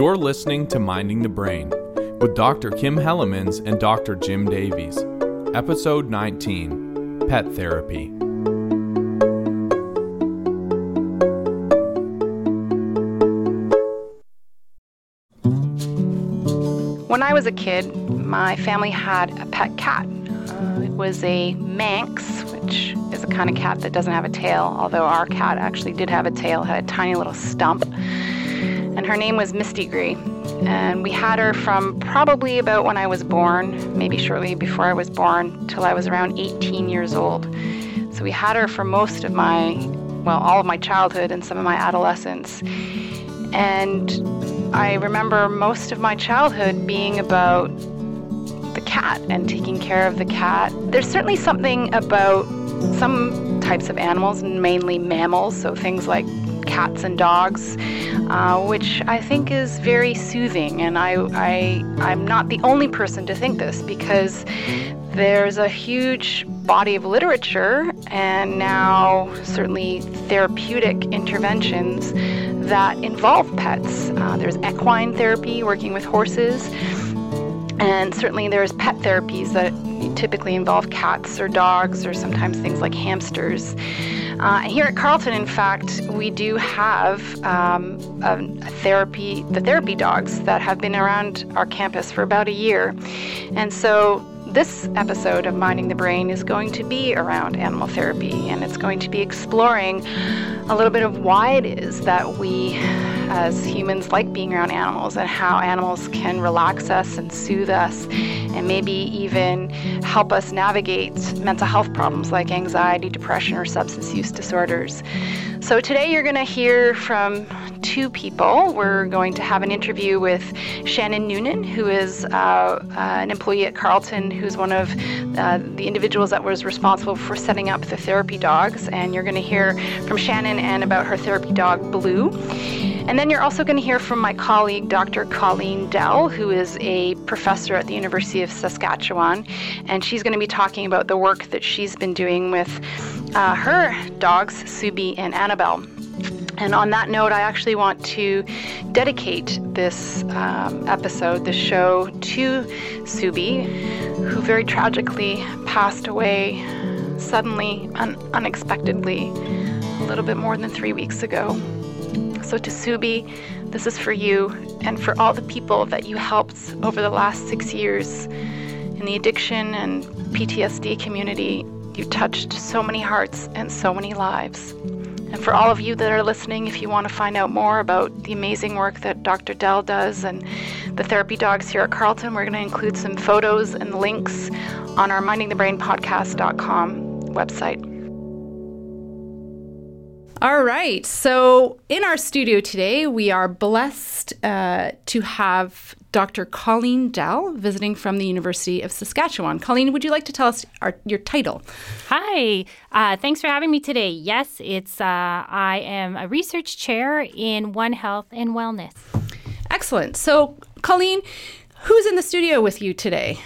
You're listening to Minding the Brain with Dr. Kim Hellemans and Dr. Jim Davies. Episode 19 Pet Therapy. When I was a kid, my family had a pet cat. Uh, it was a Manx, which is a kind of cat that doesn't have a tail, although our cat actually did have a tail, had a tiny little stump. And her name was Misty Grey. And we had her from probably about when I was born, maybe shortly before I was born, till I was around 18 years old. So we had her for most of my, well, all of my childhood and some of my adolescence. And I remember most of my childhood being about the cat and taking care of the cat. There's certainly something about some types of animals, mainly mammals, so things like cats and dogs, uh, which I think is very soothing. And I, I, I'm not the only person to think this because there's a huge body of literature and now certainly therapeutic interventions that involve pets. Uh, there's equine therapy, working with horses, and certainly there's pet therapies that typically involve cats or dogs or sometimes things like hamsters. Uh, here at Carleton, in fact, we do have um, a therapy, the therapy dogs that have been around our campus for about a year. And so this episode of Minding the Brain is going to be around animal therapy and it's going to be exploring a little bit of why it is that we as humans like being around animals and how animals can relax us and soothe us and maybe even help us navigate mental health problems like anxiety, depression, or substance use disorders. So today you're going to hear from two people. We're going to have an interview with Shannon Noonan, who is uh, uh, an employee at Carleton, who's one of uh, the individuals that was responsible for setting up the therapy dogs. And you're going to hear from Shannon and about her therapy dog, Blue. And then you're also going to hear from my colleague, Dr. Colleen Dell, who is a professor at the University of Saskatchewan. And she's going to be talking about the work that she's been doing with uh, her dogs, Subi and Annabelle. And on that note, I actually want to dedicate this um, episode, this show, to Subi, who very tragically passed away suddenly, un- unexpectedly, a little bit more than three weeks ago. So, to Subi, this is for you and for all the people that you helped over the last six years in the addiction and PTSD community. You touched so many hearts and so many lives. And for all of you that are listening, if you want to find out more about the amazing work that Dr. Dell does and the therapy dogs here at Carleton, we're going to include some photos and links on our mindingthebrainpodcast.com website. All right. So, in our studio today, we are blessed uh, to have Dr. Colleen Dell visiting from the University of Saskatchewan. Colleen, would you like to tell us our, your title? Hi. Uh, thanks for having me today. Yes, it's uh, I am a research chair in One Health and Wellness. Excellent. So, Colleen, who's in the studio with you today?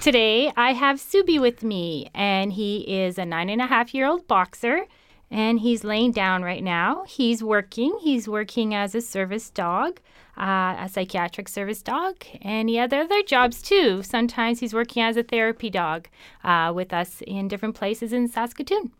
Today, I have Subi with me, and he is a nine and a half year old boxer and he's laying down right now. He's working. He's working as a service dog, uh, a psychiatric service dog, and he has other jobs too. Sometimes he's working as a therapy dog uh, with us in different places in Saskatoon.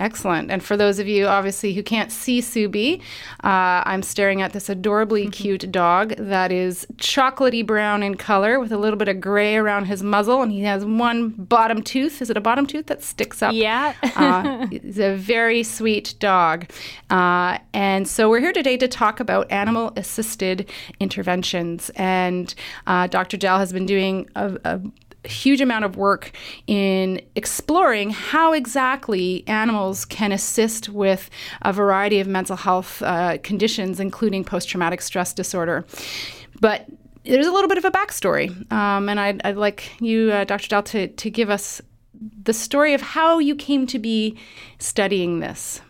Excellent. And for those of you, obviously, who can't see Subi, uh, I'm staring at this adorably mm-hmm. cute dog that is chocolatey brown in color with a little bit of gray around his muzzle. And he has one bottom tooth. Is it a bottom tooth that sticks up? Yeah. uh, he's a very sweet dog. Uh, and so we're here today to talk about animal assisted interventions. And uh, Dr. Dell has been doing a, a huge amount of work in exploring how exactly animals can assist with a variety of mental health uh, conditions, including post traumatic stress disorder. But there's a little bit of a backstory, um, and I'd, I'd, like you, uh, Dr. Dell, to, to give us the story of how you came to be studying this.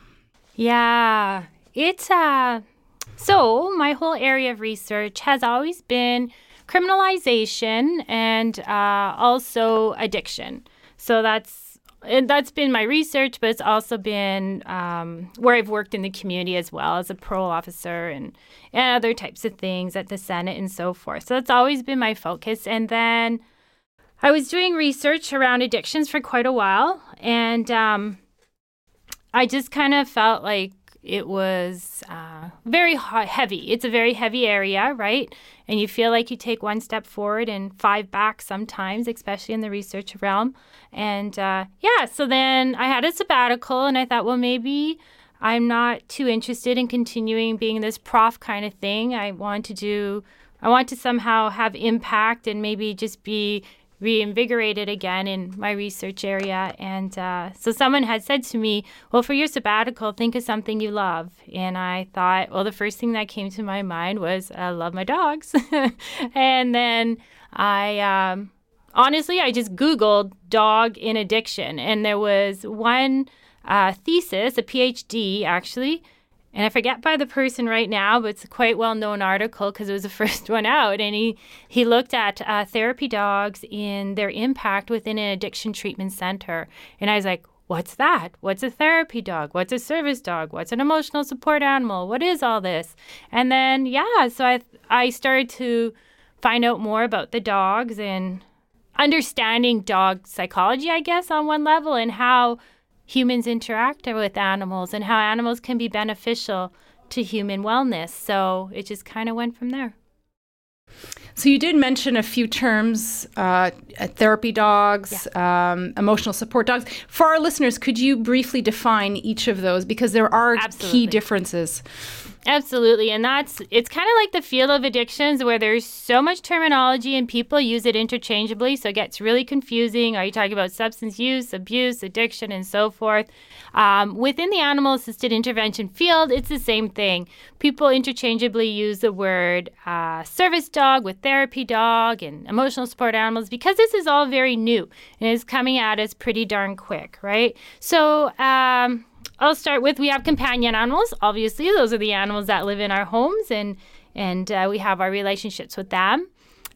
Yeah, it's uh, so my whole area of research has always been criminalization and uh, also addiction. So that's that's been my research, but it's also been um, where I've worked in the community as well as a parole officer and, and other types of things at the Senate and so forth. So that's always been my focus. And then I was doing research around addictions for quite a while, and um, I just kind of felt like it was uh, very heavy. It's a very heavy area, right? And you feel like you take one step forward and five back sometimes, especially in the research realm. And uh, yeah, so then I had a sabbatical, and I thought, well, maybe I'm not too interested in continuing being this prof kind of thing. I want to do, I want to somehow have impact and maybe just be reinvigorated again in my research area. And uh, so someone had said to me, Well, for your sabbatical, think of something you love. And I thought, Well, the first thing that came to my mind was, I love my dogs. and then I. Um, honestly, I just Googled dog in addiction, and there was one uh, thesis, a PhD actually, and I forget by the person right now, but it's a quite well known article because it was the first one out. And he, he looked at uh, therapy dogs in their impact within an addiction treatment center. And I was like, what's that? What's a therapy dog? What's a service dog? What's an emotional support animal? What is all this? And then, yeah, so I, I started to find out more about the dogs and understanding dog psychology, I guess, on one level, and how humans interact with animals and how animals can be beneficial to human wellness. So it just kind of went from there. So you did mention a few terms: uh, therapy dogs, yeah. um, emotional support dogs. For our listeners, could you briefly define each of those because there are Absolutely. key differences? Absolutely. And that's it's kind of like the field of addictions where there's so much terminology and people use it interchangeably. So it gets really confusing. Are you talking about substance use, abuse, addiction, and so forth? Um, within the animal assisted intervention field, it's the same thing. People interchangeably use the word uh, service dog with therapy dog and emotional support animals because this is all very new and is coming at us pretty darn quick, right? So, um, I'll start with we have companion animals. Obviously, those are the animals that live in our homes, and and uh, we have our relationships with them.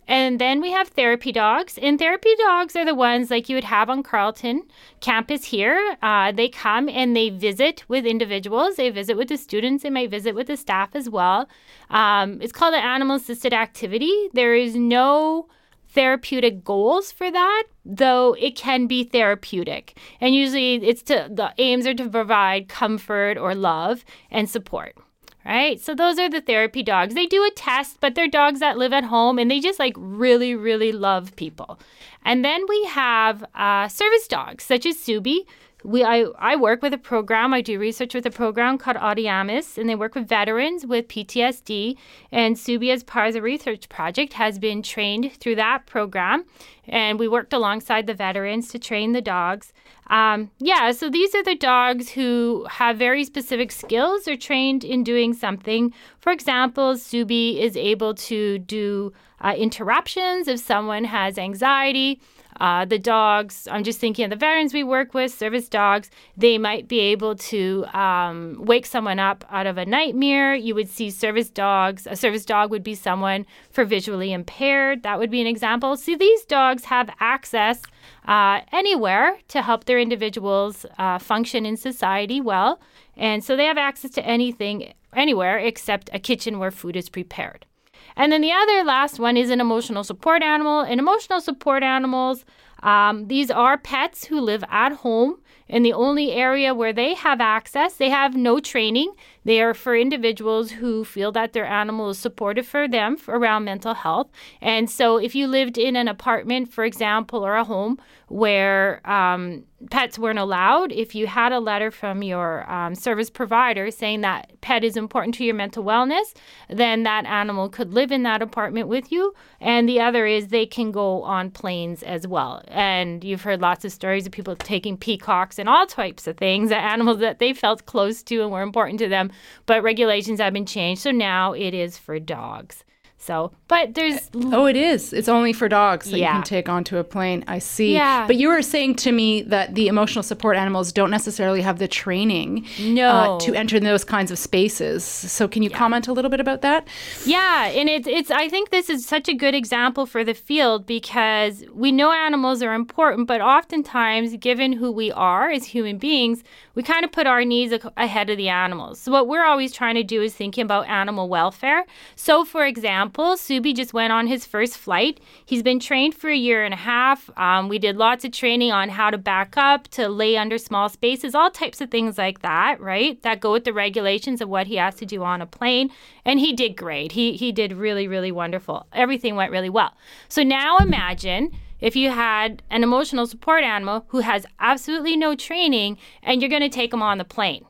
And then we have therapy dogs. And therapy dogs are the ones like you would have on Carleton campus here. Uh, they come and they visit with individuals. They visit with the students. They might visit with the staff as well. Um, it's called an animal assisted activity. There is no therapeutic goals for that, though it can be therapeutic. And usually it's to the aims are to provide comfort or love and support. Right? So those are the therapy dogs. They do a test, but they're dogs that live at home and they just like really, really love people. And then we have uh, service dogs, such as Subi, we I, I work with a program i do research with a program called Audeamus and they work with veterans with ptsd and subi as part of the research project has been trained through that program and we worked alongside the veterans to train the dogs. Um, yeah so these are the dogs who have very specific skills or trained in doing something. For example subi is able to do uh, interruptions if someone has anxiety uh, the dogs, I'm just thinking of the veterans we work with, service dogs, they might be able to um, wake someone up out of a nightmare. You would see service dogs. A service dog would be someone for visually impaired. That would be an example. See, these dogs have access uh, anywhere to help their individuals uh, function in society well. And so they have access to anything, anywhere except a kitchen where food is prepared. And then the other last one is an emotional support animal. And emotional support animals, um, these are pets who live at home in the only area where they have access. They have no training. They are for individuals who feel that their animal is supportive for them around mental health. And so, if you lived in an apartment, for example, or a home where um, pets weren't allowed, if you had a letter from your um, service provider saying that pet is important to your mental wellness, then that animal could live in that apartment with you. And the other is they can go on planes as well. And you've heard lots of stories of people taking peacocks and all types of things, animals that they felt close to and were important to them but regulations have been changed. So now it is for dogs. So, but there's Oh, it is. It's only for dogs that you can take onto a plane. I see. Yeah. But you were saying to me that the emotional support animals don't necessarily have the training No. uh, to enter those kinds of spaces. So can you comment a little bit about that? Yeah, and it's it's I think this is such a good example for the field because we know animals are important, but oftentimes given who we are as human beings, we kind of put our needs ahead of the animals. So what we're always trying to do is thinking about animal welfare. So for example, Subi just went on his first flight. He's been trained for a year and a half. Um, we did lots of training on how to back up, to lay under small spaces, all types of things like that, right? That go with the regulations of what he has to do on a plane. And he did great. He he did really really wonderful. Everything went really well. So now imagine if you had an emotional support animal who has absolutely no training and you're going to take him on the plane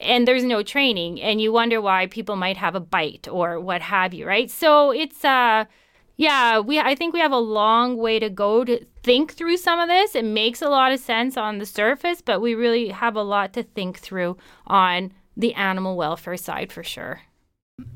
and there's no training and you wonder why people might have a bite or what have you right? So it's uh yeah we i think we have a long way to go to think through some of this. It makes a lot of sense on the surface but we really have a lot to think through on the animal welfare side for sure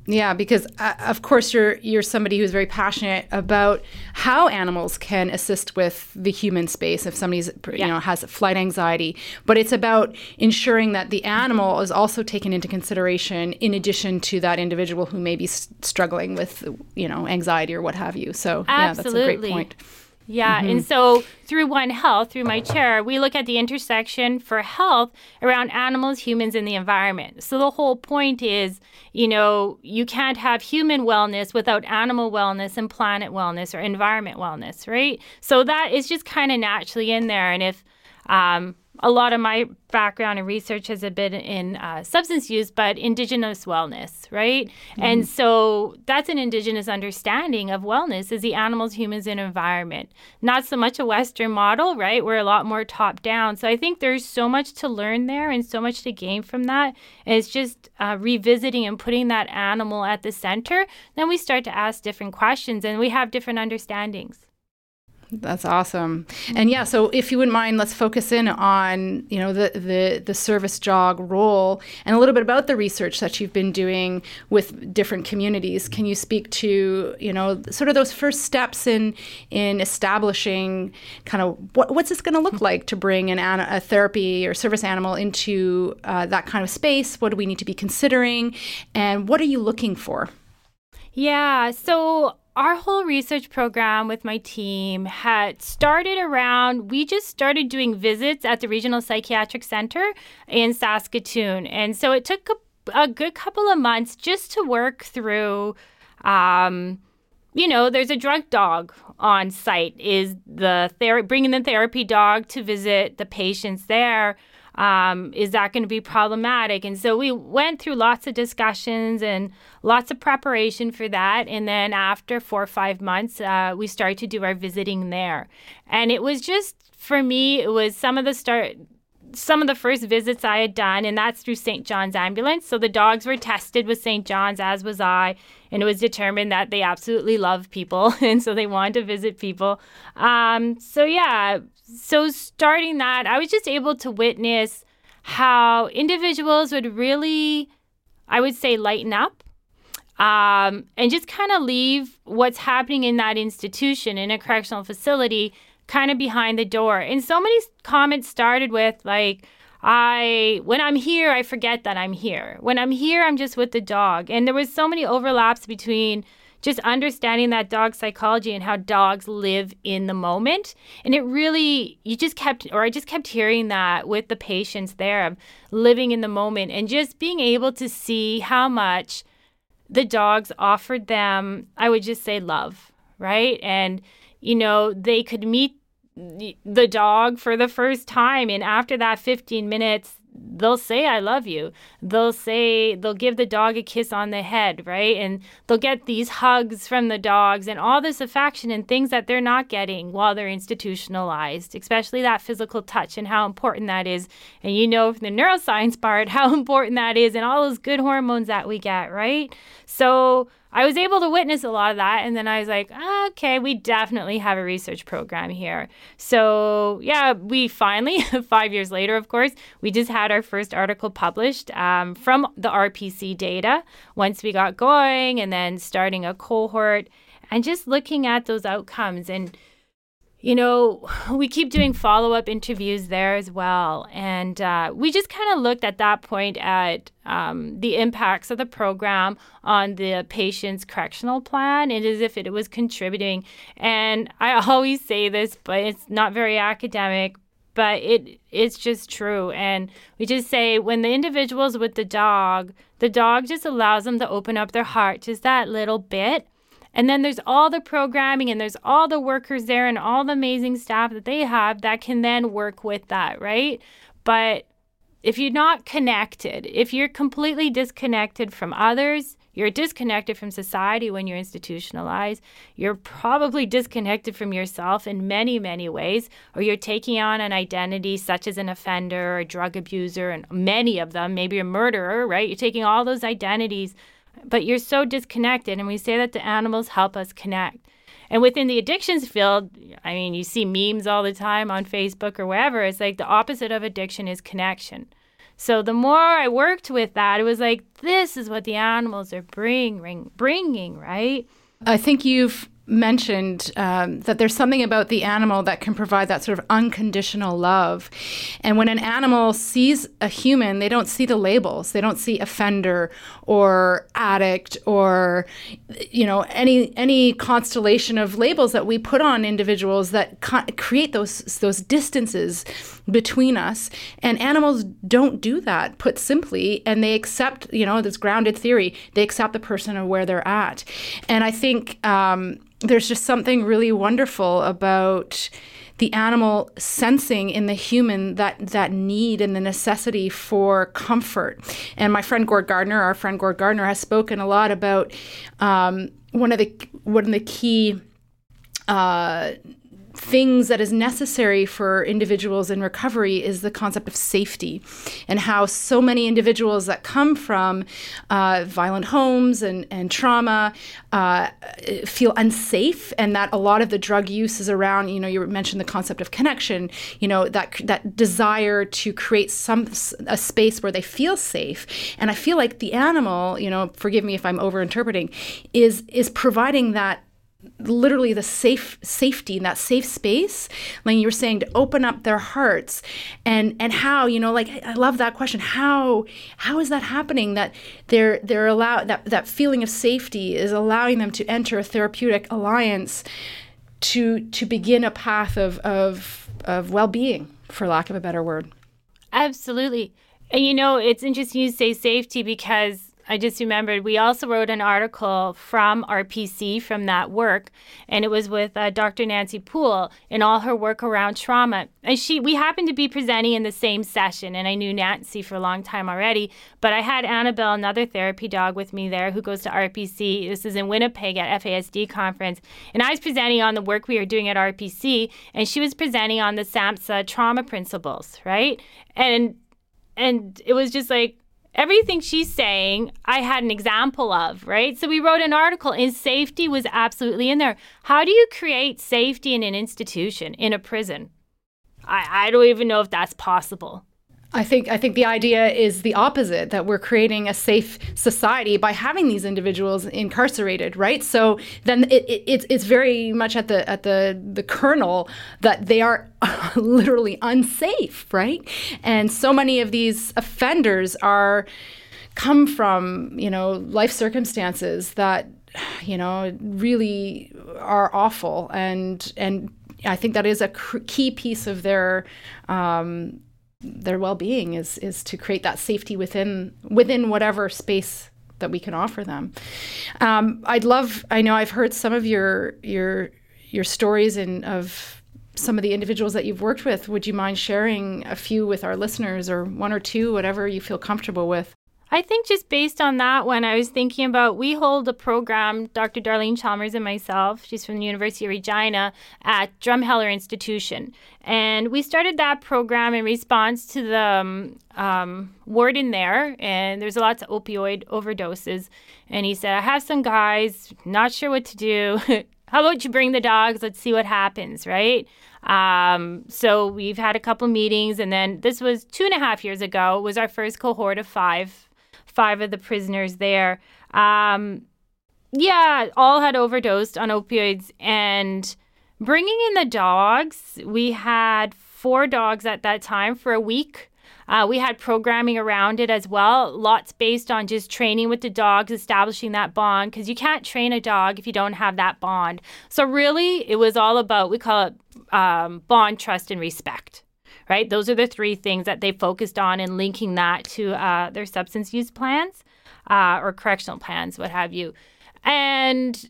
Yeah, because uh, of course you're you're somebody who's very passionate about how animals can assist with the human space if somebody's you know has flight anxiety, but it's about ensuring that the animal is also taken into consideration in addition to that individual who may be s- struggling with you know anxiety or what have you. So yeah, that's a great point. Yeah, and so through One Health, through my chair, we look at the intersection for health around animals, humans, and the environment. So the whole point is, you know, you can't have human wellness without animal wellness and planet wellness or environment wellness, right? So that is just kind of naturally in there. And if um, a lot of my background and research has been in uh, substance use, but indigenous wellness, right? And so that's an indigenous understanding of wellness is the animals, humans, and environment. Not so much a Western model, right? We're a lot more top down. So I think there's so much to learn there and so much to gain from that. And it's just uh, revisiting and putting that animal at the center. Then we start to ask different questions and we have different understandings. That's awesome. And yeah, so if you wouldn't mind, let's focus in on, you know, the, the, the service dog role and a little bit about the research that you've been doing with different communities. Can you speak to, you know, sort of those first steps in in establishing kind of what, what's this going to look like to bring an, an a therapy or service animal into uh, that kind of space? What do we need to be considering? And what are you looking for? Yeah, so our whole research program with my team had started around, we just started doing visits at the Regional Psychiatric Center in Saskatoon. And so it took a, a good couple of months just to work through. Um, you know, there's a drug dog on site. Is the ther- bringing the therapy dog to visit the patients there? Um, is that going to be problematic? And so we went through lots of discussions and lots of preparation for that. And then after four or five months, uh, we started to do our visiting there. And it was just for me, it was some of the start some of the first visits I had done, and that's through St. John's Ambulance. So the dogs were tested with St. John's, as was I, and it was determined that they absolutely love people, and so they wanted to visit people. Um, so yeah, so starting that, I was just able to witness how individuals would really, I would say, lighten up. Um, and just kind of leave what's happening in that institution in a correctional facility kind of behind the door. And so many comments started with like, I when I'm here, I forget that I'm here. When I'm here, I'm just with the dog. And there was so many overlaps between just understanding that dog psychology and how dogs live in the moment. And it really you just kept or I just kept hearing that with the patients there of living in the moment and just being able to see how much the dogs offered them, I would just say love, right? And you know, they could meet the dog for the first time. And after that 15 minutes they'll say i love you. They'll say they'll give the dog a kiss on the head right? And they'll get these hugs from the dogs and all this affection and things that they're not getting while they're institutionalized especially that physical touch and how important that is. And you know from the neuroscience part how important that is and all those good hormones that we get right? So I was able to witness a lot of that. And then I was like, okay, we definitely have a research program here. So, yeah, we finally, five years later, of course, we just had our first article published um, from the RPC data once we got going and then starting a cohort and just looking at those outcomes. And you know, we keep doing follow up interviews there as well. And uh, we just kind of looked at that point at um, the impacts of the program on the patient's correctional plan and as if it was contributing. And I always say this, but it's not very academic. But it it's just true, and we just say when the individuals with the dog, the dog just allows them to open up their heart just that little bit, and then there's all the programming and there's all the workers there and all the amazing staff that they have that can then work with that, right? But if you're not connected, if you're completely disconnected from others, you're disconnected from society when you're institutionalized. You're probably disconnected from yourself in many, many ways, or you're taking on an identity such as an offender or a drug abuser, and many of them, maybe a murderer, right? You're taking all those identities but you're so disconnected. And we say that the animals help us connect. And within the addictions field, I mean, you see memes all the time on Facebook or wherever. It's like the opposite of addiction is connection. So the more I worked with that, it was like, this is what the animals are bring, bringing, right? I think you've mentioned um, that there's something about the animal that can provide that sort of unconditional love. And when an animal sees a human, they don't see the labels. They don't see offender or addict or you know any any constellation of labels that we put on individuals that co- create those those distances between us. And animals don't do that, put simply, and they accept you know this grounded theory. They accept the person of where they're at. And I think. Um, there's just something really wonderful about the animal sensing in the human that that need and the necessity for comfort. And my friend Gord Garner, our friend Gord Garner, has spoken a lot about um, one of the one of the key. Uh, things that is necessary for individuals in recovery is the concept of safety and how so many individuals that come from uh, violent homes and, and trauma uh, feel unsafe and that a lot of the drug use is around you know you mentioned the concept of connection you know that that desire to create some a space where they feel safe. And i feel like the animal you know forgive me if i'm overinterpreting is is providing that literally the safe safety in that safe space like you were saying to open up their hearts. And and how you know like i love that question. How how is that happening that they're they're allowed that that feeling of safety is allowing them to enter a therapeutic alliance to to begin a path of of of well-being for lack of a better word? Absolutely. And you know it's interesting you say safety because I just remembered we also wrote an article from RPC from that work, and it was with uh, Dr. Nancy Poole in all her work around trauma. And she, we happened to be presenting in the same session, and I knew Nancy for a long time already. But I had Annabelle, another therapy dog, with me there who goes to RPC. This is in Winnipeg at FASD conference, and I was presenting on the work we were doing at RPC, and she was presenting on the SAMHSA trauma principles, right? And and it was just like everything she's saying, I had an example of, right? So we wrote an article, and safety was absolutely in there. How do you create safety in an institution, in a prison? I, I don't even know if that's possible. I think I think the idea is the opposite that we're creating a safe society by having these individuals incarcerated, right? So then it, it, it's it's very much at the at the the kernel that they are literally unsafe, right? And so many of these offenders are come from you know life circumstances that you know really are awful and and I think that is a key piece of their um, their well-being is is to create that safety within within whatever space that we can offer them. Um, I'd love. I know I've heard some of your your your stories and of some of the individuals that you've worked with. Would you mind sharing a few with our listeners, or one or two, whatever you feel comfortable with? I think just based on that one, I was thinking about we hold a program, Dr. Darlene Chalmers and myself, she's from the University of Regina, at Drumheller Institution. And we started that program in response to the um, um, warden there, and there's a lots of opioid overdoses. And he said, I have some guys, not sure what to do. How about you bring the dogs? Let's see what happens, right? Um, so we've had a couple meetings, and then this was two and a half years ago. Was our first cohort of five five of the prisoners there. Um, yeah, all had overdosed on opioids. And bringing in the dogs, we had four dogs at that time for a week. Uh, we had programming around it as well, lots based on just training with the dogs, establishing that bond, because you can't train a dog if you don't have that bond. So, really, it was all about, we call it um, bond, trust, and respect right? Those are the three things that they focused on and linking that to uh, their substance use plans uh, or correctional plans, what have you. And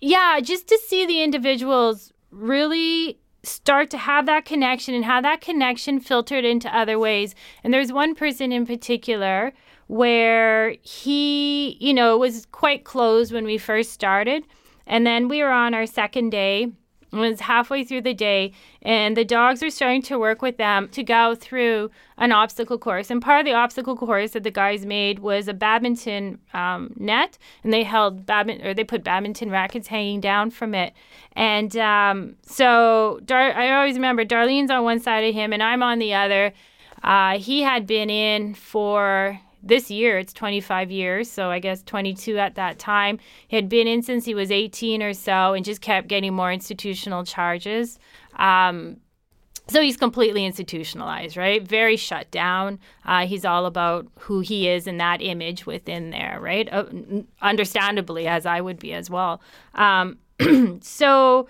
yeah, just to see the individuals really start to have that connection and how that connection filtered into other ways. And there's one person in particular where he, you know, was quite closed when we first started. And then we were on our second day was halfway through the day, and the dogs are starting to work with them to go through an obstacle course. And part of the obstacle course that the guys made was a badminton um, net, and they held badminton or they put badminton rackets hanging down from it. And um, so Dar- I always remember Darlene's on one side of him, and I'm on the other. Uh, he had been in for this year it's 25 years so i guess 22 at that time. He had been in since he was 18 or so and just kept getting more institutional charges. Um, so he's completely institutionalized right? Very shut down. Uh, he's all about who he is and that image within there right? Uh, understandably as i would be as well. Um, so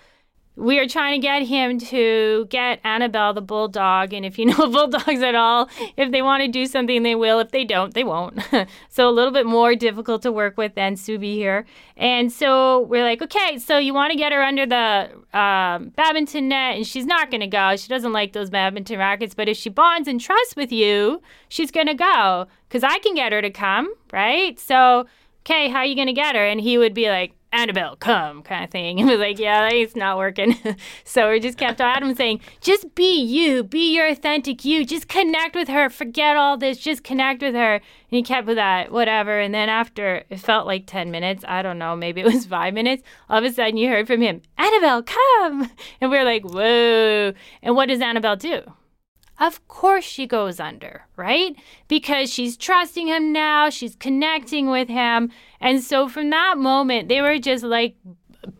we are trying to get him to get Annabelle the bulldog. And if you know bulldogs at all, if they want to do something, they will. If they don't, they won't. so a little bit more difficult to work with than Subi here. And so we're like, okay, so you want to get her under the um, badminton net, and she's not going to go. She doesn't like those badminton rackets. But if she bonds and trusts with you, she's going to go because I can get her to come, right? So, okay, how are you going to get her? And he would be like, Annabelle, come, kind of thing. And was like, yeah, it's not working. so we just kept on him saying, just be you, be your authentic you, just connect with her, forget all this, just connect with her. And he kept with that, whatever. And then after it felt like 10 minutes, I don't know, maybe it was five minutes, all of a sudden you heard from him, Annabelle, come. And we are like, whoa. And what does Annabelle do? Of course she goes under, right? Because she's trusting him now, she's connecting with him. And so from that moment, they were just like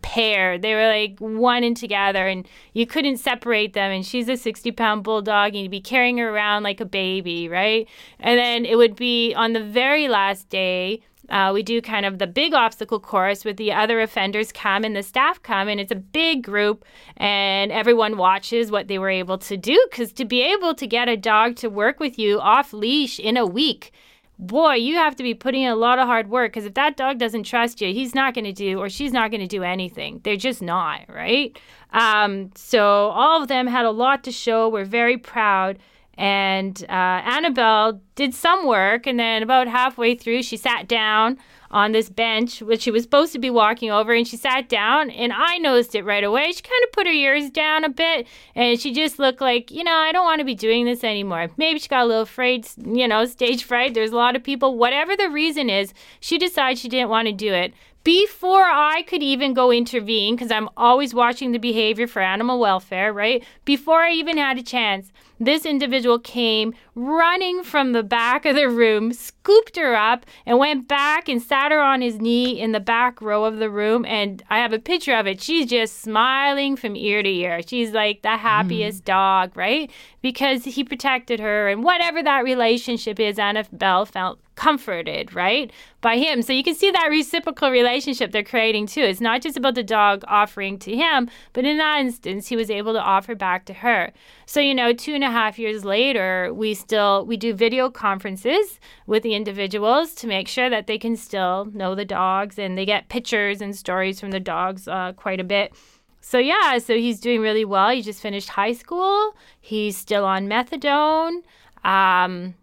pair. They were like one and together, and you couldn't separate them. And she's a 60 pound bulldog, and you'd be carrying her around like a baby, right? And then it would be on the very last day, uh, we do kind of the big obstacle course with the other offenders come and the staff come, and it's a big group, and everyone watches what they were able to do. Because to be able to get a dog to work with you off leash in a week, boy, you have to be putting in a lot of hard work. Because if that dog doesn't trust you, he's not going to do or she's not going to do anything. They're just not, right? Um, so all of them had a lot to show. We're very proud. And uh, Annabelle did some work, and then about halfway through, she sat down on this bench, which she was supposed to be walking over, and she sat down, and I noticed it right away. She kind of put her ears down a bit, and she just looked like, you know, I don't want to be doing this anymore. Maybe she got a little afraid, you know, stage fright. There's a lot of people, whatever the reason is, she decided she didn't want to do it before I could even go intervene, because I'm always watching the behavior for animal welfare, right? Before I even had a chance, this individual came running from the back of the room, scooped her up, and went back and sat her on his knee in the back row of the room. And I have a picture of it. She's just smiling from ear to ear. She's like the happiest mm. dog, right? Because he protected her, and whatever that relationship is, Annabelle felt comforted, right, by him. So you can see that reciprocal relationship they're creating too. It's not just about the dog offering to him, but in that instance, he was able to offer back to her. So, you know, two and a half years later, we still we do video conferences with the individuals to make sure that they can still know the dogs and they get pictures and stories from the dogs uh, quite a bit. So yeah, so he's doing really well. He just finished high school. He's still on methadone. Um,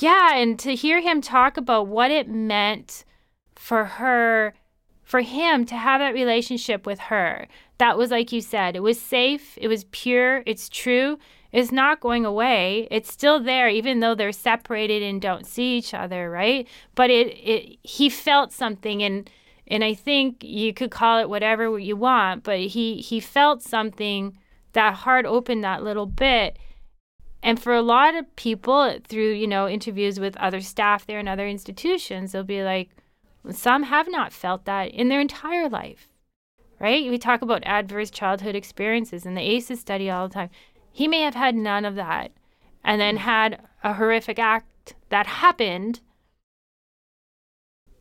yeah, and to hear him talk about what it meant for her, for him to have that relationship with her, that was like you said, it was safe, it was pure, it's true, it's not going away. It's still there, even though they're separated and don't see each other, right? But it, it he felt something and and I think you could call it whatever you want, but he he felt something that heart opened that little bit. And for a lot of people through, you know, interviews with other staff there and other institutions, they'll be like, some have not felt that in their entire life. Right? We talk about adverse childhood experiences in the ACEs study all the time. He may have had none of that and then mm. had a horrific act that happened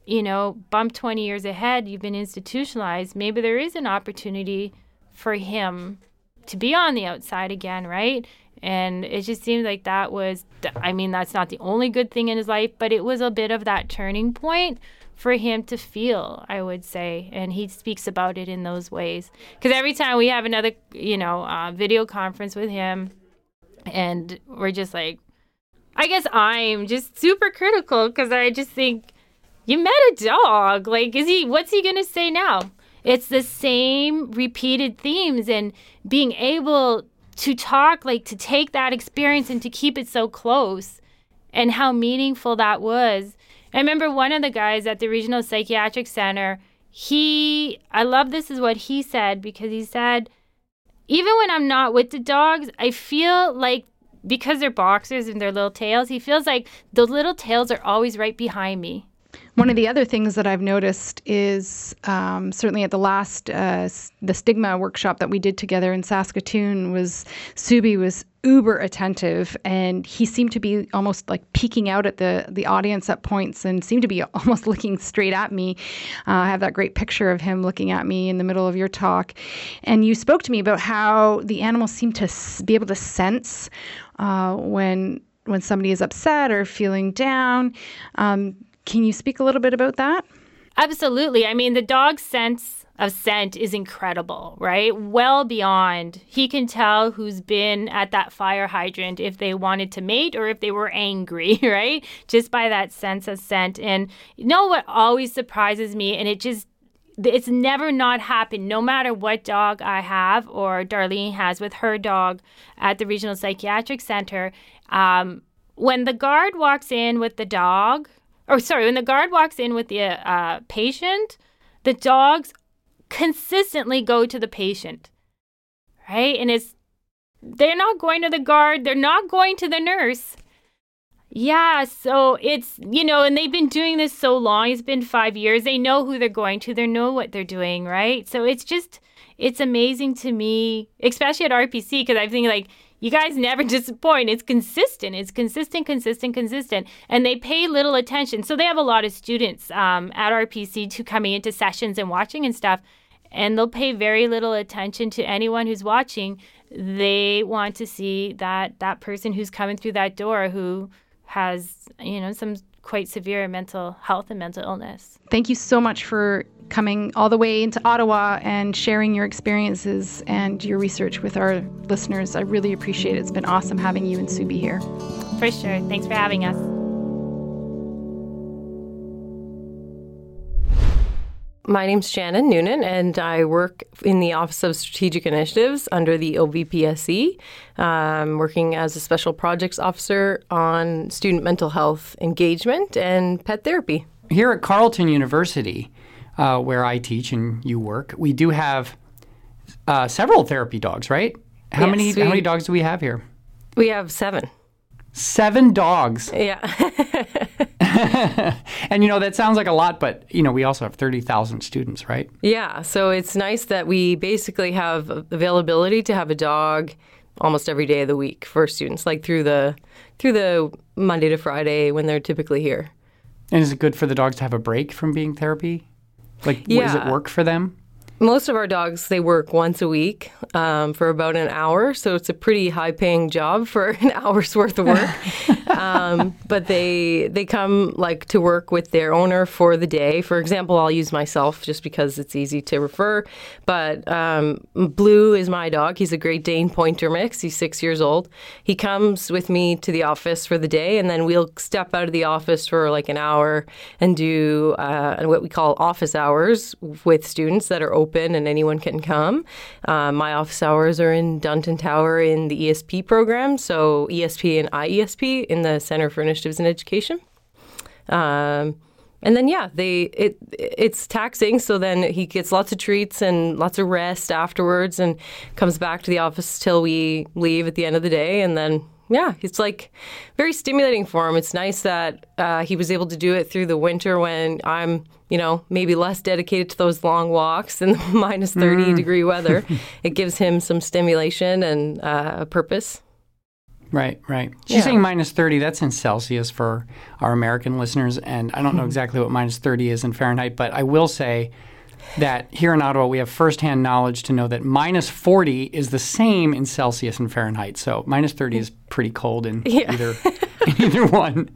you know, bump 20 years ahead, you've been institutionalized, maybe there is an opportunity for him to be on the outside again, right? And it just seemed like that was, I mean, that's not the only good thing in his life, but it was a bit of that turning point for him to feel, I would say. And he speaks about it in those ways. Because every time we have another, you know, uh, video conference with him, and we're just like, I guess I'm just super critical because I just think you met a dog. Like, is he, what's he going to say now? It's the same repeated themes and being able to talk, like to take that experience and to keep it so close and how meaningful that was. I remember one of the guys at the Regional Psychiatric Center, he, I love this is what he said because he said, even when I'm not with the dogs, I feel like because they're boxers and their little tails, he feels like the little tails are always right behind me. One of the other things that I've noticed is um, certainly at the last uh, the stigma workshop that we did together in Saskatoon was Subi was uber attentive and he seemed to be almost like peeking out at the the audience at points and seemed to be almost looking straight at me. Uh, I have that great picture of him looking at me in the middle of your talk, and you spoke to me about how the animals seem to be able to sense uh, when when somebody is upset or feeling down. Um, can you speak a little bit about that? Absolutely. I mean, the dog's sense of scent is incredible, right? Well beyond. He can tell who's been at that fire hydrant if they wanted to mate or if they were angry, right? Just by that sense of scent. And you know what always surprises me, and it just it's never not happened no matter what dog I have or Darlene has with her dog at the regional psychiatric center. Um, when the guard walks in with the dog, or sorry, when the guard walks in with the uh, patient, the dogs consistently go to the patient, right? And it's they're not going to the guard, they're not going to the nurse. Yeah, so it's, you know, and they've been doing this so long. It's been five years. They know who they're going to, they know what they're doing, right? So it's just, it's amazing to me, especially at RPC, because I think like you guys never disappoint. It's consistent. It's consistent, consistent, consistent. And they pay little attention. So they have a lot of students um, at RPC to coming into sessions and watching and stuff. And they'll pay very little attention to anyone who's watching. They want to see that that person who's coming through that door who has, you know, some quite severe mental health and mental illness. Thank you so much for coming all the way into Ottawa and sharing your experiences and your research with our listeners. I really appreciate it. It's been awesome having you and Subi here. For sure. Thanks for having us. My name's Shannon Noonan, and I work in the Office of Strategic Initiatives under the OVPSC, um, working as a Special Projects Officer on student mental health engagement and pet therapy. Here at Carleton University, uh, where I teach and you work, we do have uh, several therapy dogs, right? How Yes, many we- how many dogs do we have here? We have seven. Seven dogs. Yeah. and you know that sounds like a lot, but you know we also have thirty thousand students, right? yeah. So it's nice that we basically have availability to have a dog almost every day of the week for students, like through the through the Monday to Friday when they're typically here. And is it good for the dogs to have a break from being therapy? Like, w- does it work for them? Most of our dogs they work once a week um, for about an hour so it's a pretty high paying job for an hour's worth of work. Um, but they they come like to work with their owner for the day. For example i'll use myself just because it's easy to refer but um, blue is my dog. He's a great dane pointer mix. He's six years old. He comes with me to the office for the day and then we'll step out of the office for like an hour and do uh, what we call office hours with students that are open open and anyone can come. Uh, my office hours are in Dunton Tower in the ESP program, so ESP and IESP in the Center for Initiatives in Education. Um, and then yeah, they it it's taxing. So then he gets lots of treats and lots of rest afterwards, and comes back to the office till we leave at the end of the day, and then yeah, it's like very stimulating for him. It's nice that uh, he was able to do it through the winter when I'm, you know, maybe less dedicated to those long walks in the minus 30 mm. degree weather. it gives him some stimulation and uh, a purpose. Right, right. She's yeah. saying minus 30. That's in Celsius for our American listeners. And I don't know hmm. exactly what minus 30 is in Fahrenheit, but I will say that here in Ottawa we have firsthand knowledge to know that minus 40 is the same in Celsius and Fahrenheit. So minus 30 is pretty cold in yeah. either in either one.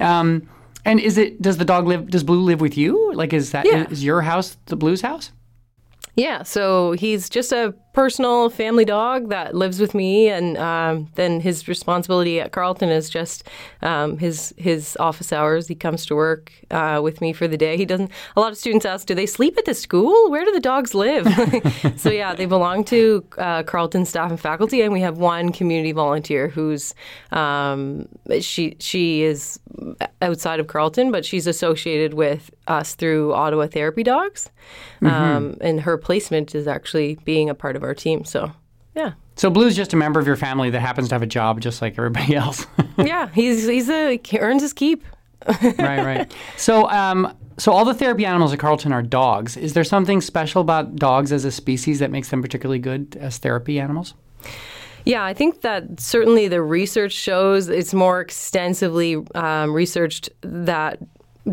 Um, and is it does the dog live? Does Blue live with you? Like is that yeah. is your house the Blue's house? Yeah, so he's just a personal family dog that lives with me, and um, then his responsibility at Carleton is just um, his his office hours. He comes to work uh, with me for the day. He doesn't. A lot of students ask, "Do they sleep at the school? Where do the dogs live?" so yeah, they belong to uh, Carleton staff and faculty, and we have one community volunteer who's um, she she is outside of Carleton, but she's associated with us through Ottawa Therapy Dogs, mm-hmm. Um, and her placement is actually being a part of our team. So, yeah. So Blue's just a member of your family that happens to have a job just like everybody else. yeah, he's he's a he earns his keep. right, right. So, um, so all the therapy animals at Carleton are dogs. Is there something special about dogs as a species that makes them particularly good as therapy animals? Yeah, I think that certainly the research shows it's more extensively um, researched that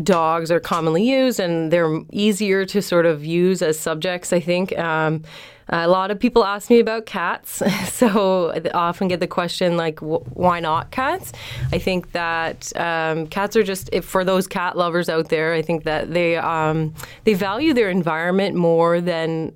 dogs are commonly used and they're easier to sort of use as subjects, I think. Um, a lot of people ask me about cats, so I often get the question like, "Why not cats?" I think that um, cats are just for those cat lovers out there. I think that they um, they value their environment more than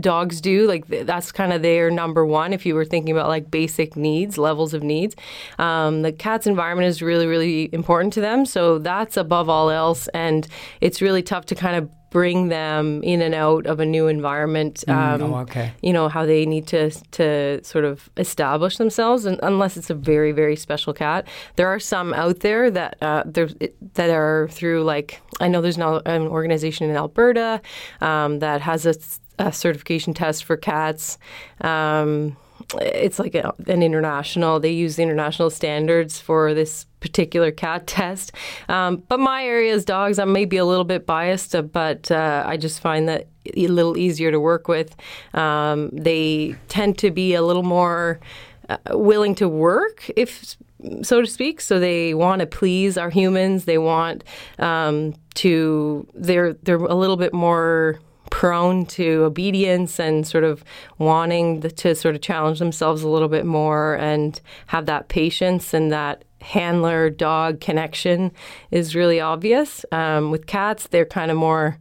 dogs do. Like that's kind of their number one. If you were thinking about like basic needs, levels of needs, um, the cat's environment is really, really important to them. So that's above all else, and it's really tough to kind of bring them in and out of a new environment. Mm, um, oh, okay. You know how they need to to sort of establish themselves, and unless it's a very very special cat, there are some out there that uh, there that are through like I know there's an, an organization in Alberta um, that has a a certification test for cats. Um, it's like a, an international. They use the international standards for this particular cat test. Um, but my area is dogs. I may be a little bit biased, uh, but uh, I just find that a little easier to work with. Um, they tend to be a little more uh, willing to work, if so to speak. So they want to please our humans. They want um, to. They're they're a little bit more prone to obedience and sort of wanting to sort of challenge themselves a little bit more and have that patience and that handler dog connection is really obvious. Um, with cats, they're kind of more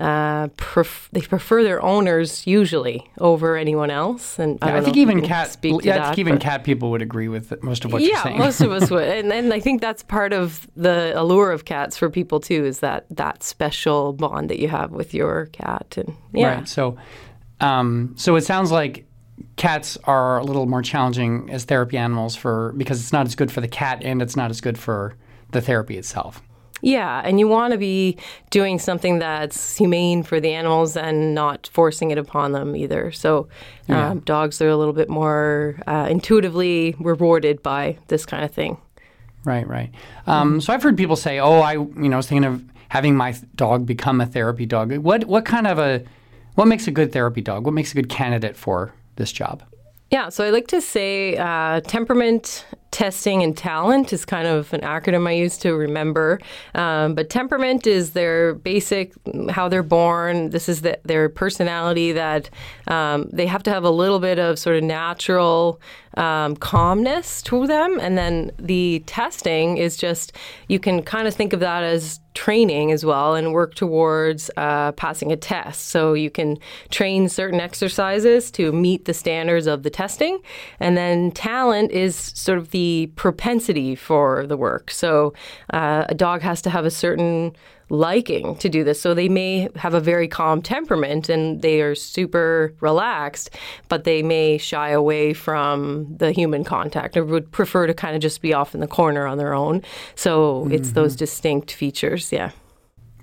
uh, pref- they prefer their owners usually over anyone else. And yeah, I, I think even cat, yeah, that, I think even cat people would agree with most of what yeah, you're saying. Yeah, most of us would, and, and I think that's part of the allure of cats for people too, is that that special bond that you have with your cat, and yeah. Right. So, um, so it sounds like cats are a little more challenging as therapy animals for because it's not as good for the cat and it's not as good for the therapy itself. Yeah, and you want to be doing something that's humane for the animals and not forcing it upon them either. So, yeah. um, dogs are a little bit more uh, intuitively rewarded by this kind of thing. Right, right. Um, mm-hmm. So I've heard people say, "Oh, I, you know, I was thinking of having my dog become a therapy dog." What, what kind of a, what makes a good therapy dog? What makes a good candidate for this job? Yeah, so I like to say uh, temperament testing and talent is kind of an acronym I use to remember. Um, but temperament is their basic, how they're born. This is the, their personality that um, they have to have a little bit of sort of natural um, calmness to them. And then the testing is just, you can kind of think of that as training as well and work towards uh, passing a test. So you can train certain exercises to meet the standards of the testing. And then talent is sort of the propensity for the work. So uh, a dog has to have a certain liking to do this. So they may have a very calm temperament and they are super relaxed, but they may shy away from the human contact or would prefer to kind of just be off in the corner on their own. So mm-hmm. it's those distinct features. Yeah.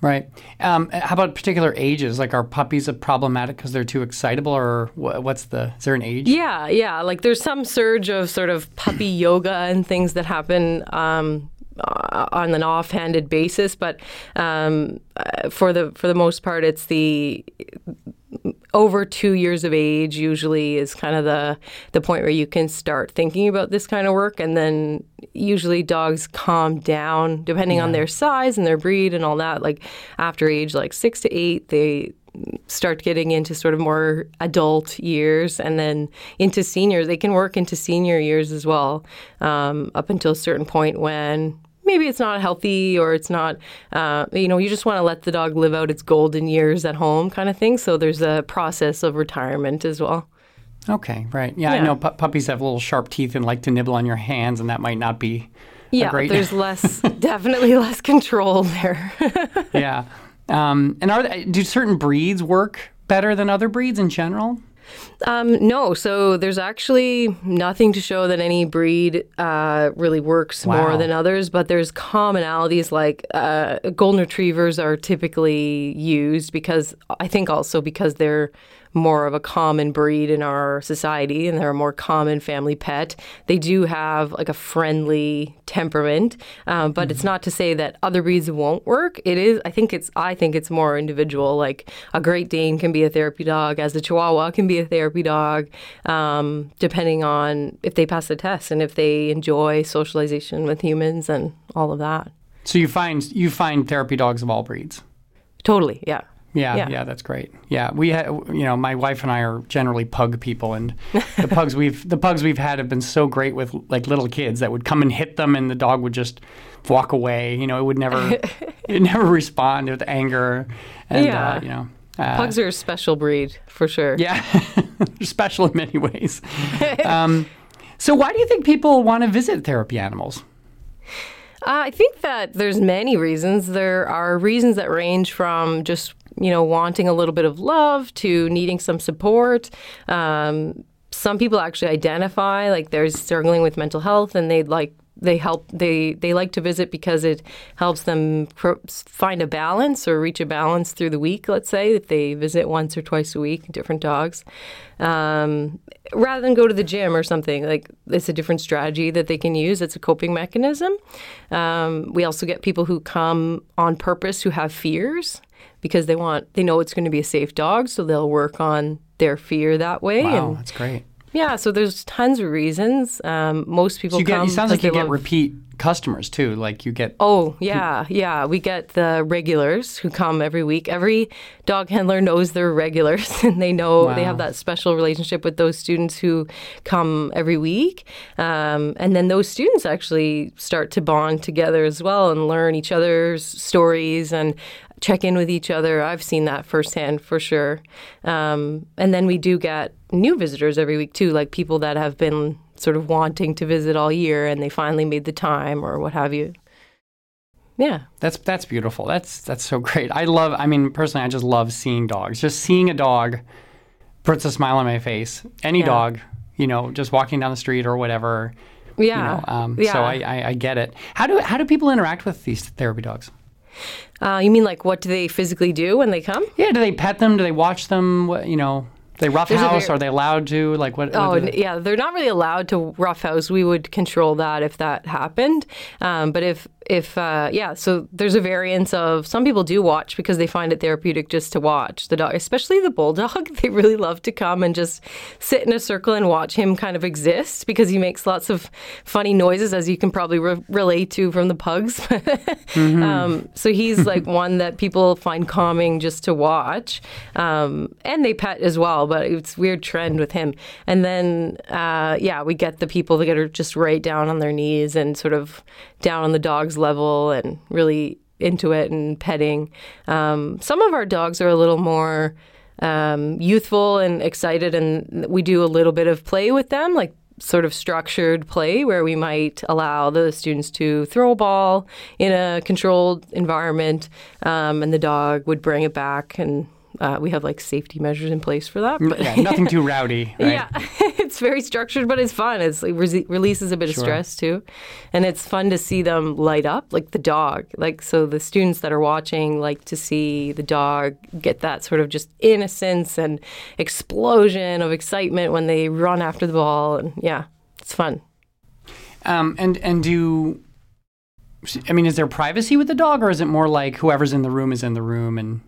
Right. Um, how about particular ages? Like, are puppies problematic because they're too excitable, or what's the? Is there an age? Yeah, yeah. Like, there's some surge of sort of puppy yoga and things that happen um, uh, on an offhanded basis, but um, uh, for the for the most part, it's the over two years of age usually is kind of the the point where you can start thinking about this kind of work, and then usually dogs calm down depending yeah. on their size and their breed and all that. Like after age like six to eight, they start getting into sort of more adult years and then into senior They can work into senior years as well, um, up until a certain point when maybe it's not healthy or it's not, uh, you know, you just want to let the dog live out its golden years at home kind of thing. So there's a process of retirement as well. Okay, right. Yeah, yeah. I know pu- puppies have little sharp teeth and like to nibble on your hands, and that might not be. Yeah, great... there's less, definitely less control there. yeah. Um, and are do certain breeds work better than other breeds in general? Um, no, so there's actually nothing to show that any breed uh, really works wow. more than others, but there's commonalities like uh, golden retrievers are typically used because I think also because they're more of a common breed in our society and they're a more common family pet. They do have like a friendly temperament, um, but mm-hmm. it's not to say that other breeds won't work. It is, I think it's, I think it's more individual. Like a Great Dane can be a therapy dog, as a Chihuahua can be a therapy dog, um, depending on if they pass the test and if they enjoy socialization with humans and all of that. So you find you find therapy dogs of all breeds. Totally, yeah. Yeah, yeah, yeah, that's great. Yeah, we had, you know, my wife and I are generally pug people, and the pugs we've the pugs we've had have been so great with like little kids that would come and hit them, and the dog would just walk away. You know, it would never, it never respond with anger, and yeah. uh, you know. Uh, Pugs are a special breed for sure. Yeah, they're special in many ways. Um, so, why do you think people want to visit therapy animals? Uh, I think that there's many reasons. There are reasons that range from just you know wanting a little bit of love to needing some support. Um, some people actually identify like they're struggling with mental health and they'd like they help they they like to visit because it helps them find a balance or reach a balance through the week let's say if they visit once or twice a week different dogs. Um, rather than go to the gym or something like it's a different strategy that they can use. It's a coping mechanism. Um, we also get people who come on purpose who have fears because they want they know it's going to be a safe dog so they'll work on their fear that way wow, and that's great yeah, so there's tons of reasons. Um, most people so you get, come. It sounds like you get repeat customers too. Like you get. Oh yeah, yeah. We get the regulars who come every week. Every dog handler knows their regulars, and they know wow. they have that special relationship with those students who come every week. Um, and then those students actually start to bond together as well and learn each other's stories and check in with each other. I've seen that firsthand for sure. Um, and then we do get new visitors every week too, like people that have been sort of wanting to visit all year and they finally made the time or what have you. Yeah. That's that's beautiful. That's that's so great. I love I mean personally I just love seeing dogs. Just seeing a dog puts a smile on my face. Any yeah. dog, you know, just walking down the street or whatever. Yeah. You know, um, yeah. So I, I, I get it. How do how do people interact with these therapy dogs? Uh, you mean like what do they physically do when they come? Yeah, do they pet them? Do they watch them? What, you know, they roughhouse? Are they allowed to? Like what? Oh, what they... yeah, they're not really allowed to roughhouse. We would control that if that happened. Um, but if if uh, yeah, so there's a variance of some people do watch because they find it therapeutic just to watch the dog, especially the bulldog. They really love to come and just sit in a circle and watch him kind of exist because he makes lots of funny noises, as you can probably re- relate to from the pugs. mm-hmm. um, so he's like one that people find calming just to watch, um, and they pet as well. But it's weird trend with him. And then uh, yeah, we get the people that are just right down on their knees and sort of down on the dog's level and really into it and petting. Um, some of our dogs are a little more um, youthful and excited, and we do a little bit of play with them, like sort of structured play where we might allow the students to throw a ball in a controlled environment, um, and the dog would bring it back and uh, we have like safety measures in place for that. But yeah, nothing too rowdy. Right? Yeah, it's very structured, but it's fun. It's, it re- releases a bit sure. of stress too, and it's fun to see them light up, like the dog. Like so, the students that are watching like to see the dog get that sort of just innocence and explosion of excitement when they run after the ball, and yeah, it's fun. Um, and and do I mean, is there privacy with the dog, or is it more like whoever's in the room is in the room and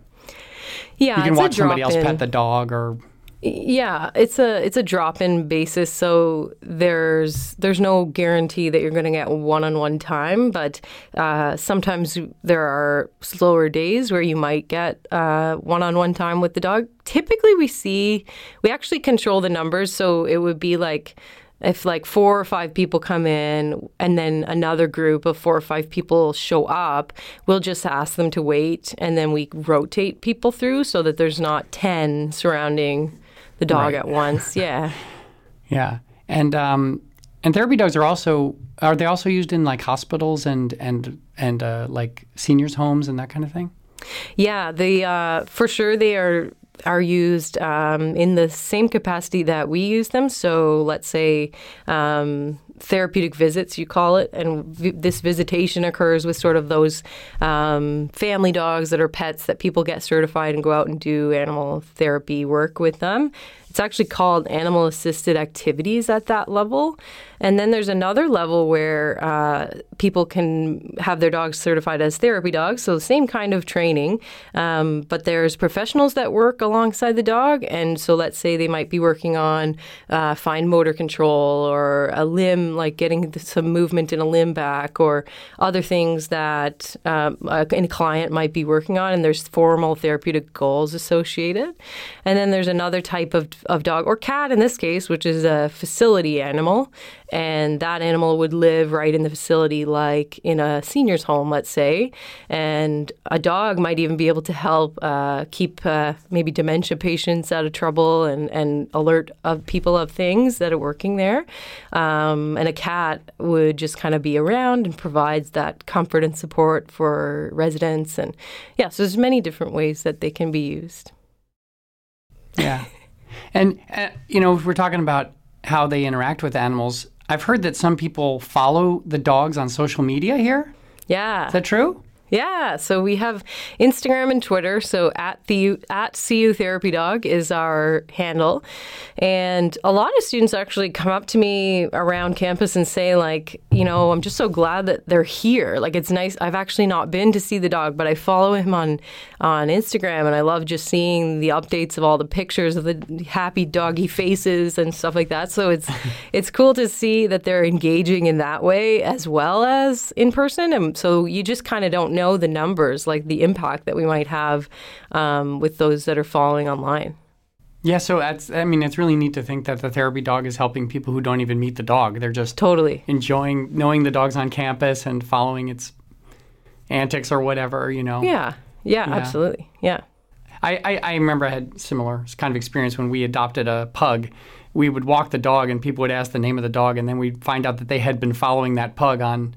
yeah, you can watch somebody else pet the dog or yeah, it's a it's a drop-in basis, so there's there's no guarantee that you're going to get one-on-one time, but uh, sometimes there are slower days where you might get uh, one-on-one time with the dog. Typically, we see we actually control the numbers, so it would be like if like four or five people come in and then another group of four or five people show up, we'll just ask them to wait and then we rotate people through so that there's not 10 surrounding the dog right. at once. Yeah. yeah. And um and therapy dogs are also are they also used in like hospitals and and and uh, like seniors homes and that kind of thing? Yeah, they uh, for sure they are are used um, in the same capacity that we use them. So let's say um, therapeutic visits, you call it, and v- this visitation occurs with sort of those um, family dogs that are pets that people get certified and go out and do animal therapy work with them. It's actually called animal assisted activities at that level. And then there's another level where uh, people can have their dogs certified as therapy dogs, so the same kind of training. Um, but there's professionals that work alongside the dog. And so let's say they might be working on uh, fine motor control or a limb, like getting some movement in a limb back, or other things that um, a, a client might be working on. And there's formal therapeutic goals associated. And then there's another type of of dog or cat in this case, which is a facility animal. And that animal would live right in the facility, like in a senior's home, let's say. And a dog might even be able to help uh, keep uh, maybe dementia patients out of trouble and, and alert of people of things that are working there. Um, and a cat would just kind of be around and provides that comfort and support for residents. And yeah, so there's many different ways that they can be used. Yeah. And, uh, you know, if we're talking about how they interact with animals, I've heard that some people follow the dogs on social media here. Yeah. Is that true? Yeah, so we have Instagram and Twitter. So at the at CU Therapy Dog is our handle, and a lot of students actually come up to me around campus and say like, you know, I'm just so glad that they're here. Like it's nice. I've actually not been to see the dog, but I follow him on on Instagram, and I love just seeing the updates of all the pictures of the happy doggy faces and stuff like that. So it's it's cool to see that they're engaging in that way as well as in person, and so you just kind of don't know know the numbers, like the impact that we might have um, with those that are following online. Yeah, so that's, I mean, it's really neat to think that the therapy dog is helping people who don't even meet the dog. They're just totally enjoying knowing the dog's on campus and following its antics or whatever, you know? Yeah, yeah, yeah. absolutely. Yeah. I, I, I, remember I had similar kind of experience when we adopted a pug. We would walk the dog and people would ask the name of the dog, and then we'd find out that they had been following that pug on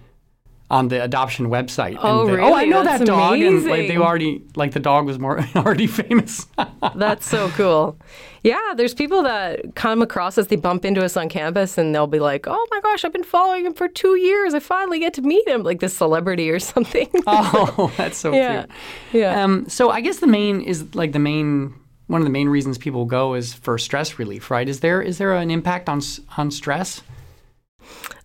on the adoption website. Oh, really? Oh, I know That's that dog. Amazing. And like they already like the dog was more already famous. That's so cool. Yeah, there's people that come across us, they bump into us on campus and they'll be like, "Oh my gosh, I've been following him for 2 years. I finally get to meet him like this celebrity or something." oh, that's so yeah. cute. Yeah. Um, so I guess the main is like the main one of the main reasons people go is for stress relief, right? Is there is there an impact on on stress?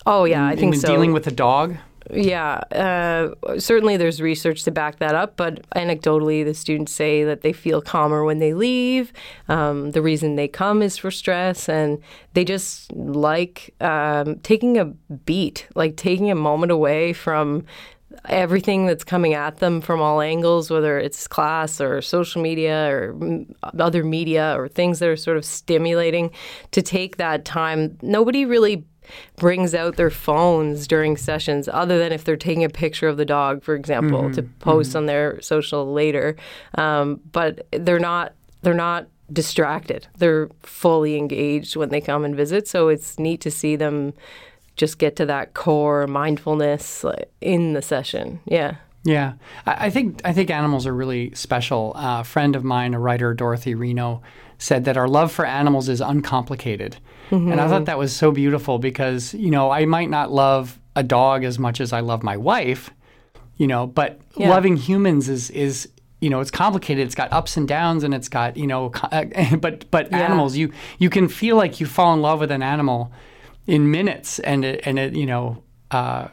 Oh yeah, in, I think in so. Dealing with a dog. Yeah, uh, certainly there's research to back that up, but anecdotally, the students say that they feel calmer when they leave. Um, the reason they come is for stress, and they just like um, taking a beat, like taking a moment away from everything that's coming at them from all angles, whether it's class or social media or other media or things that are sort of stimulating, to take that time. Nobody really brings out their phones during sessions, other than if they're taking a picture of the dog, for example, mm-hmm. to post mm-hmm. on their social later. Um, but they're not. They're not distracted. They're fully engaged when they come and visit. So it's neat to see them just get to that core mindfulness in the session. Yeah. Yeah, I think I think animals are really special. Uh, a friend of mine, a writer, Dorothy Reno, said that our love for animals is uncomplicated, mm-hmm. and I thought that was so beautiful because you know I might not love a dog as much as I love my wife, you know, but yeah. loving humans is is you know it's complicated it's got ups and downs and it's got you know but but yeah. animals you you can feel like you fall in love with an animal in minutes, and it, and it you know, uh,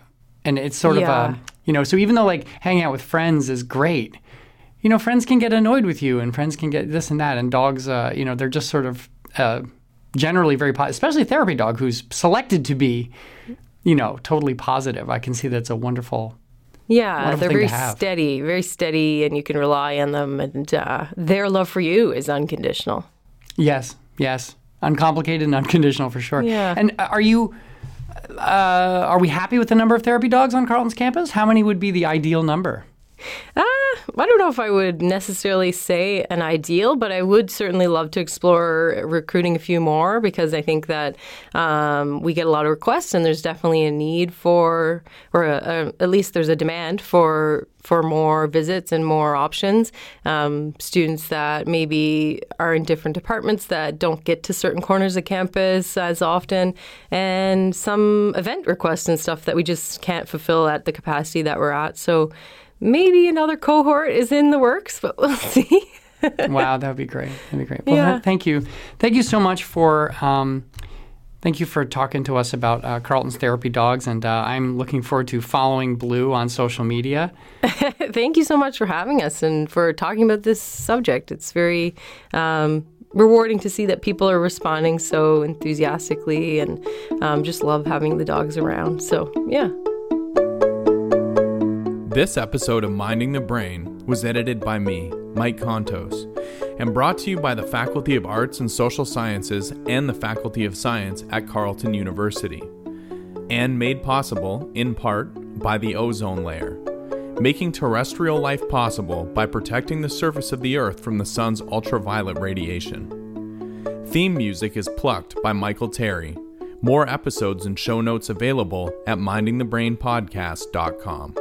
and it's sort yeah. of a you know. So even though like hanging out with friends is great, you know, friends can get annoyed with you, and friends can get this and that, and dogs, uh, you know, they're just sort of uh, generally very positive, especially therapy dog who's selected to be, you know, totally positive. I can see that's a wonderful. Yeah, wonderful they're very steady, very steady, and you can rely on them, and uh, their love for you is unconditional. Yes, yes uncomplicated and unconditional for sure. Yeah. And are you? Uh, are we happy with the number of therapy dogs on Carleton's campus? How many would be the ideal number? Uh, I don't know if I would necessarily say an ideal, but I would certainly love to explore recruiting a few more because I think that um, we get a lot of requests and there's definitely a need for, or a, a, at least there's a demand for for more visits and more options. Um, students that maybe are in different departments that don't get to certain corners of campus as often, and some event requests and stuff that we just can't fulfill at the capacity that we're at. So maybe another cohort is in the works, but we'll see. wow, that would be great. That'd be great. Well, yeah. thank you. Thank you so much for. Um, thank you for talking to us about uh, Carleton's therapy dogs, and uh, I'm looking forward to following Blue on social media. thank you so much for having us and for talking about this subject. It's very um, rewarding to see that people are responding so enthusiastically, and um, just love having the dogs around. So, yeah. This episode of Minding the Brain was edited by me, Mike Contos, and brought to you by the Faculty of Arts and Social Sciences and the Faculty of Science at Carleton University, and made possible, in part, by the ozone layer, making terrestrial life possible by protecting the surface of the Earth from the sun's ultraviolet radiation. Theme music is plucked by Michael Terry. More episodes and show notes available at mindingthebrainpodcast.com.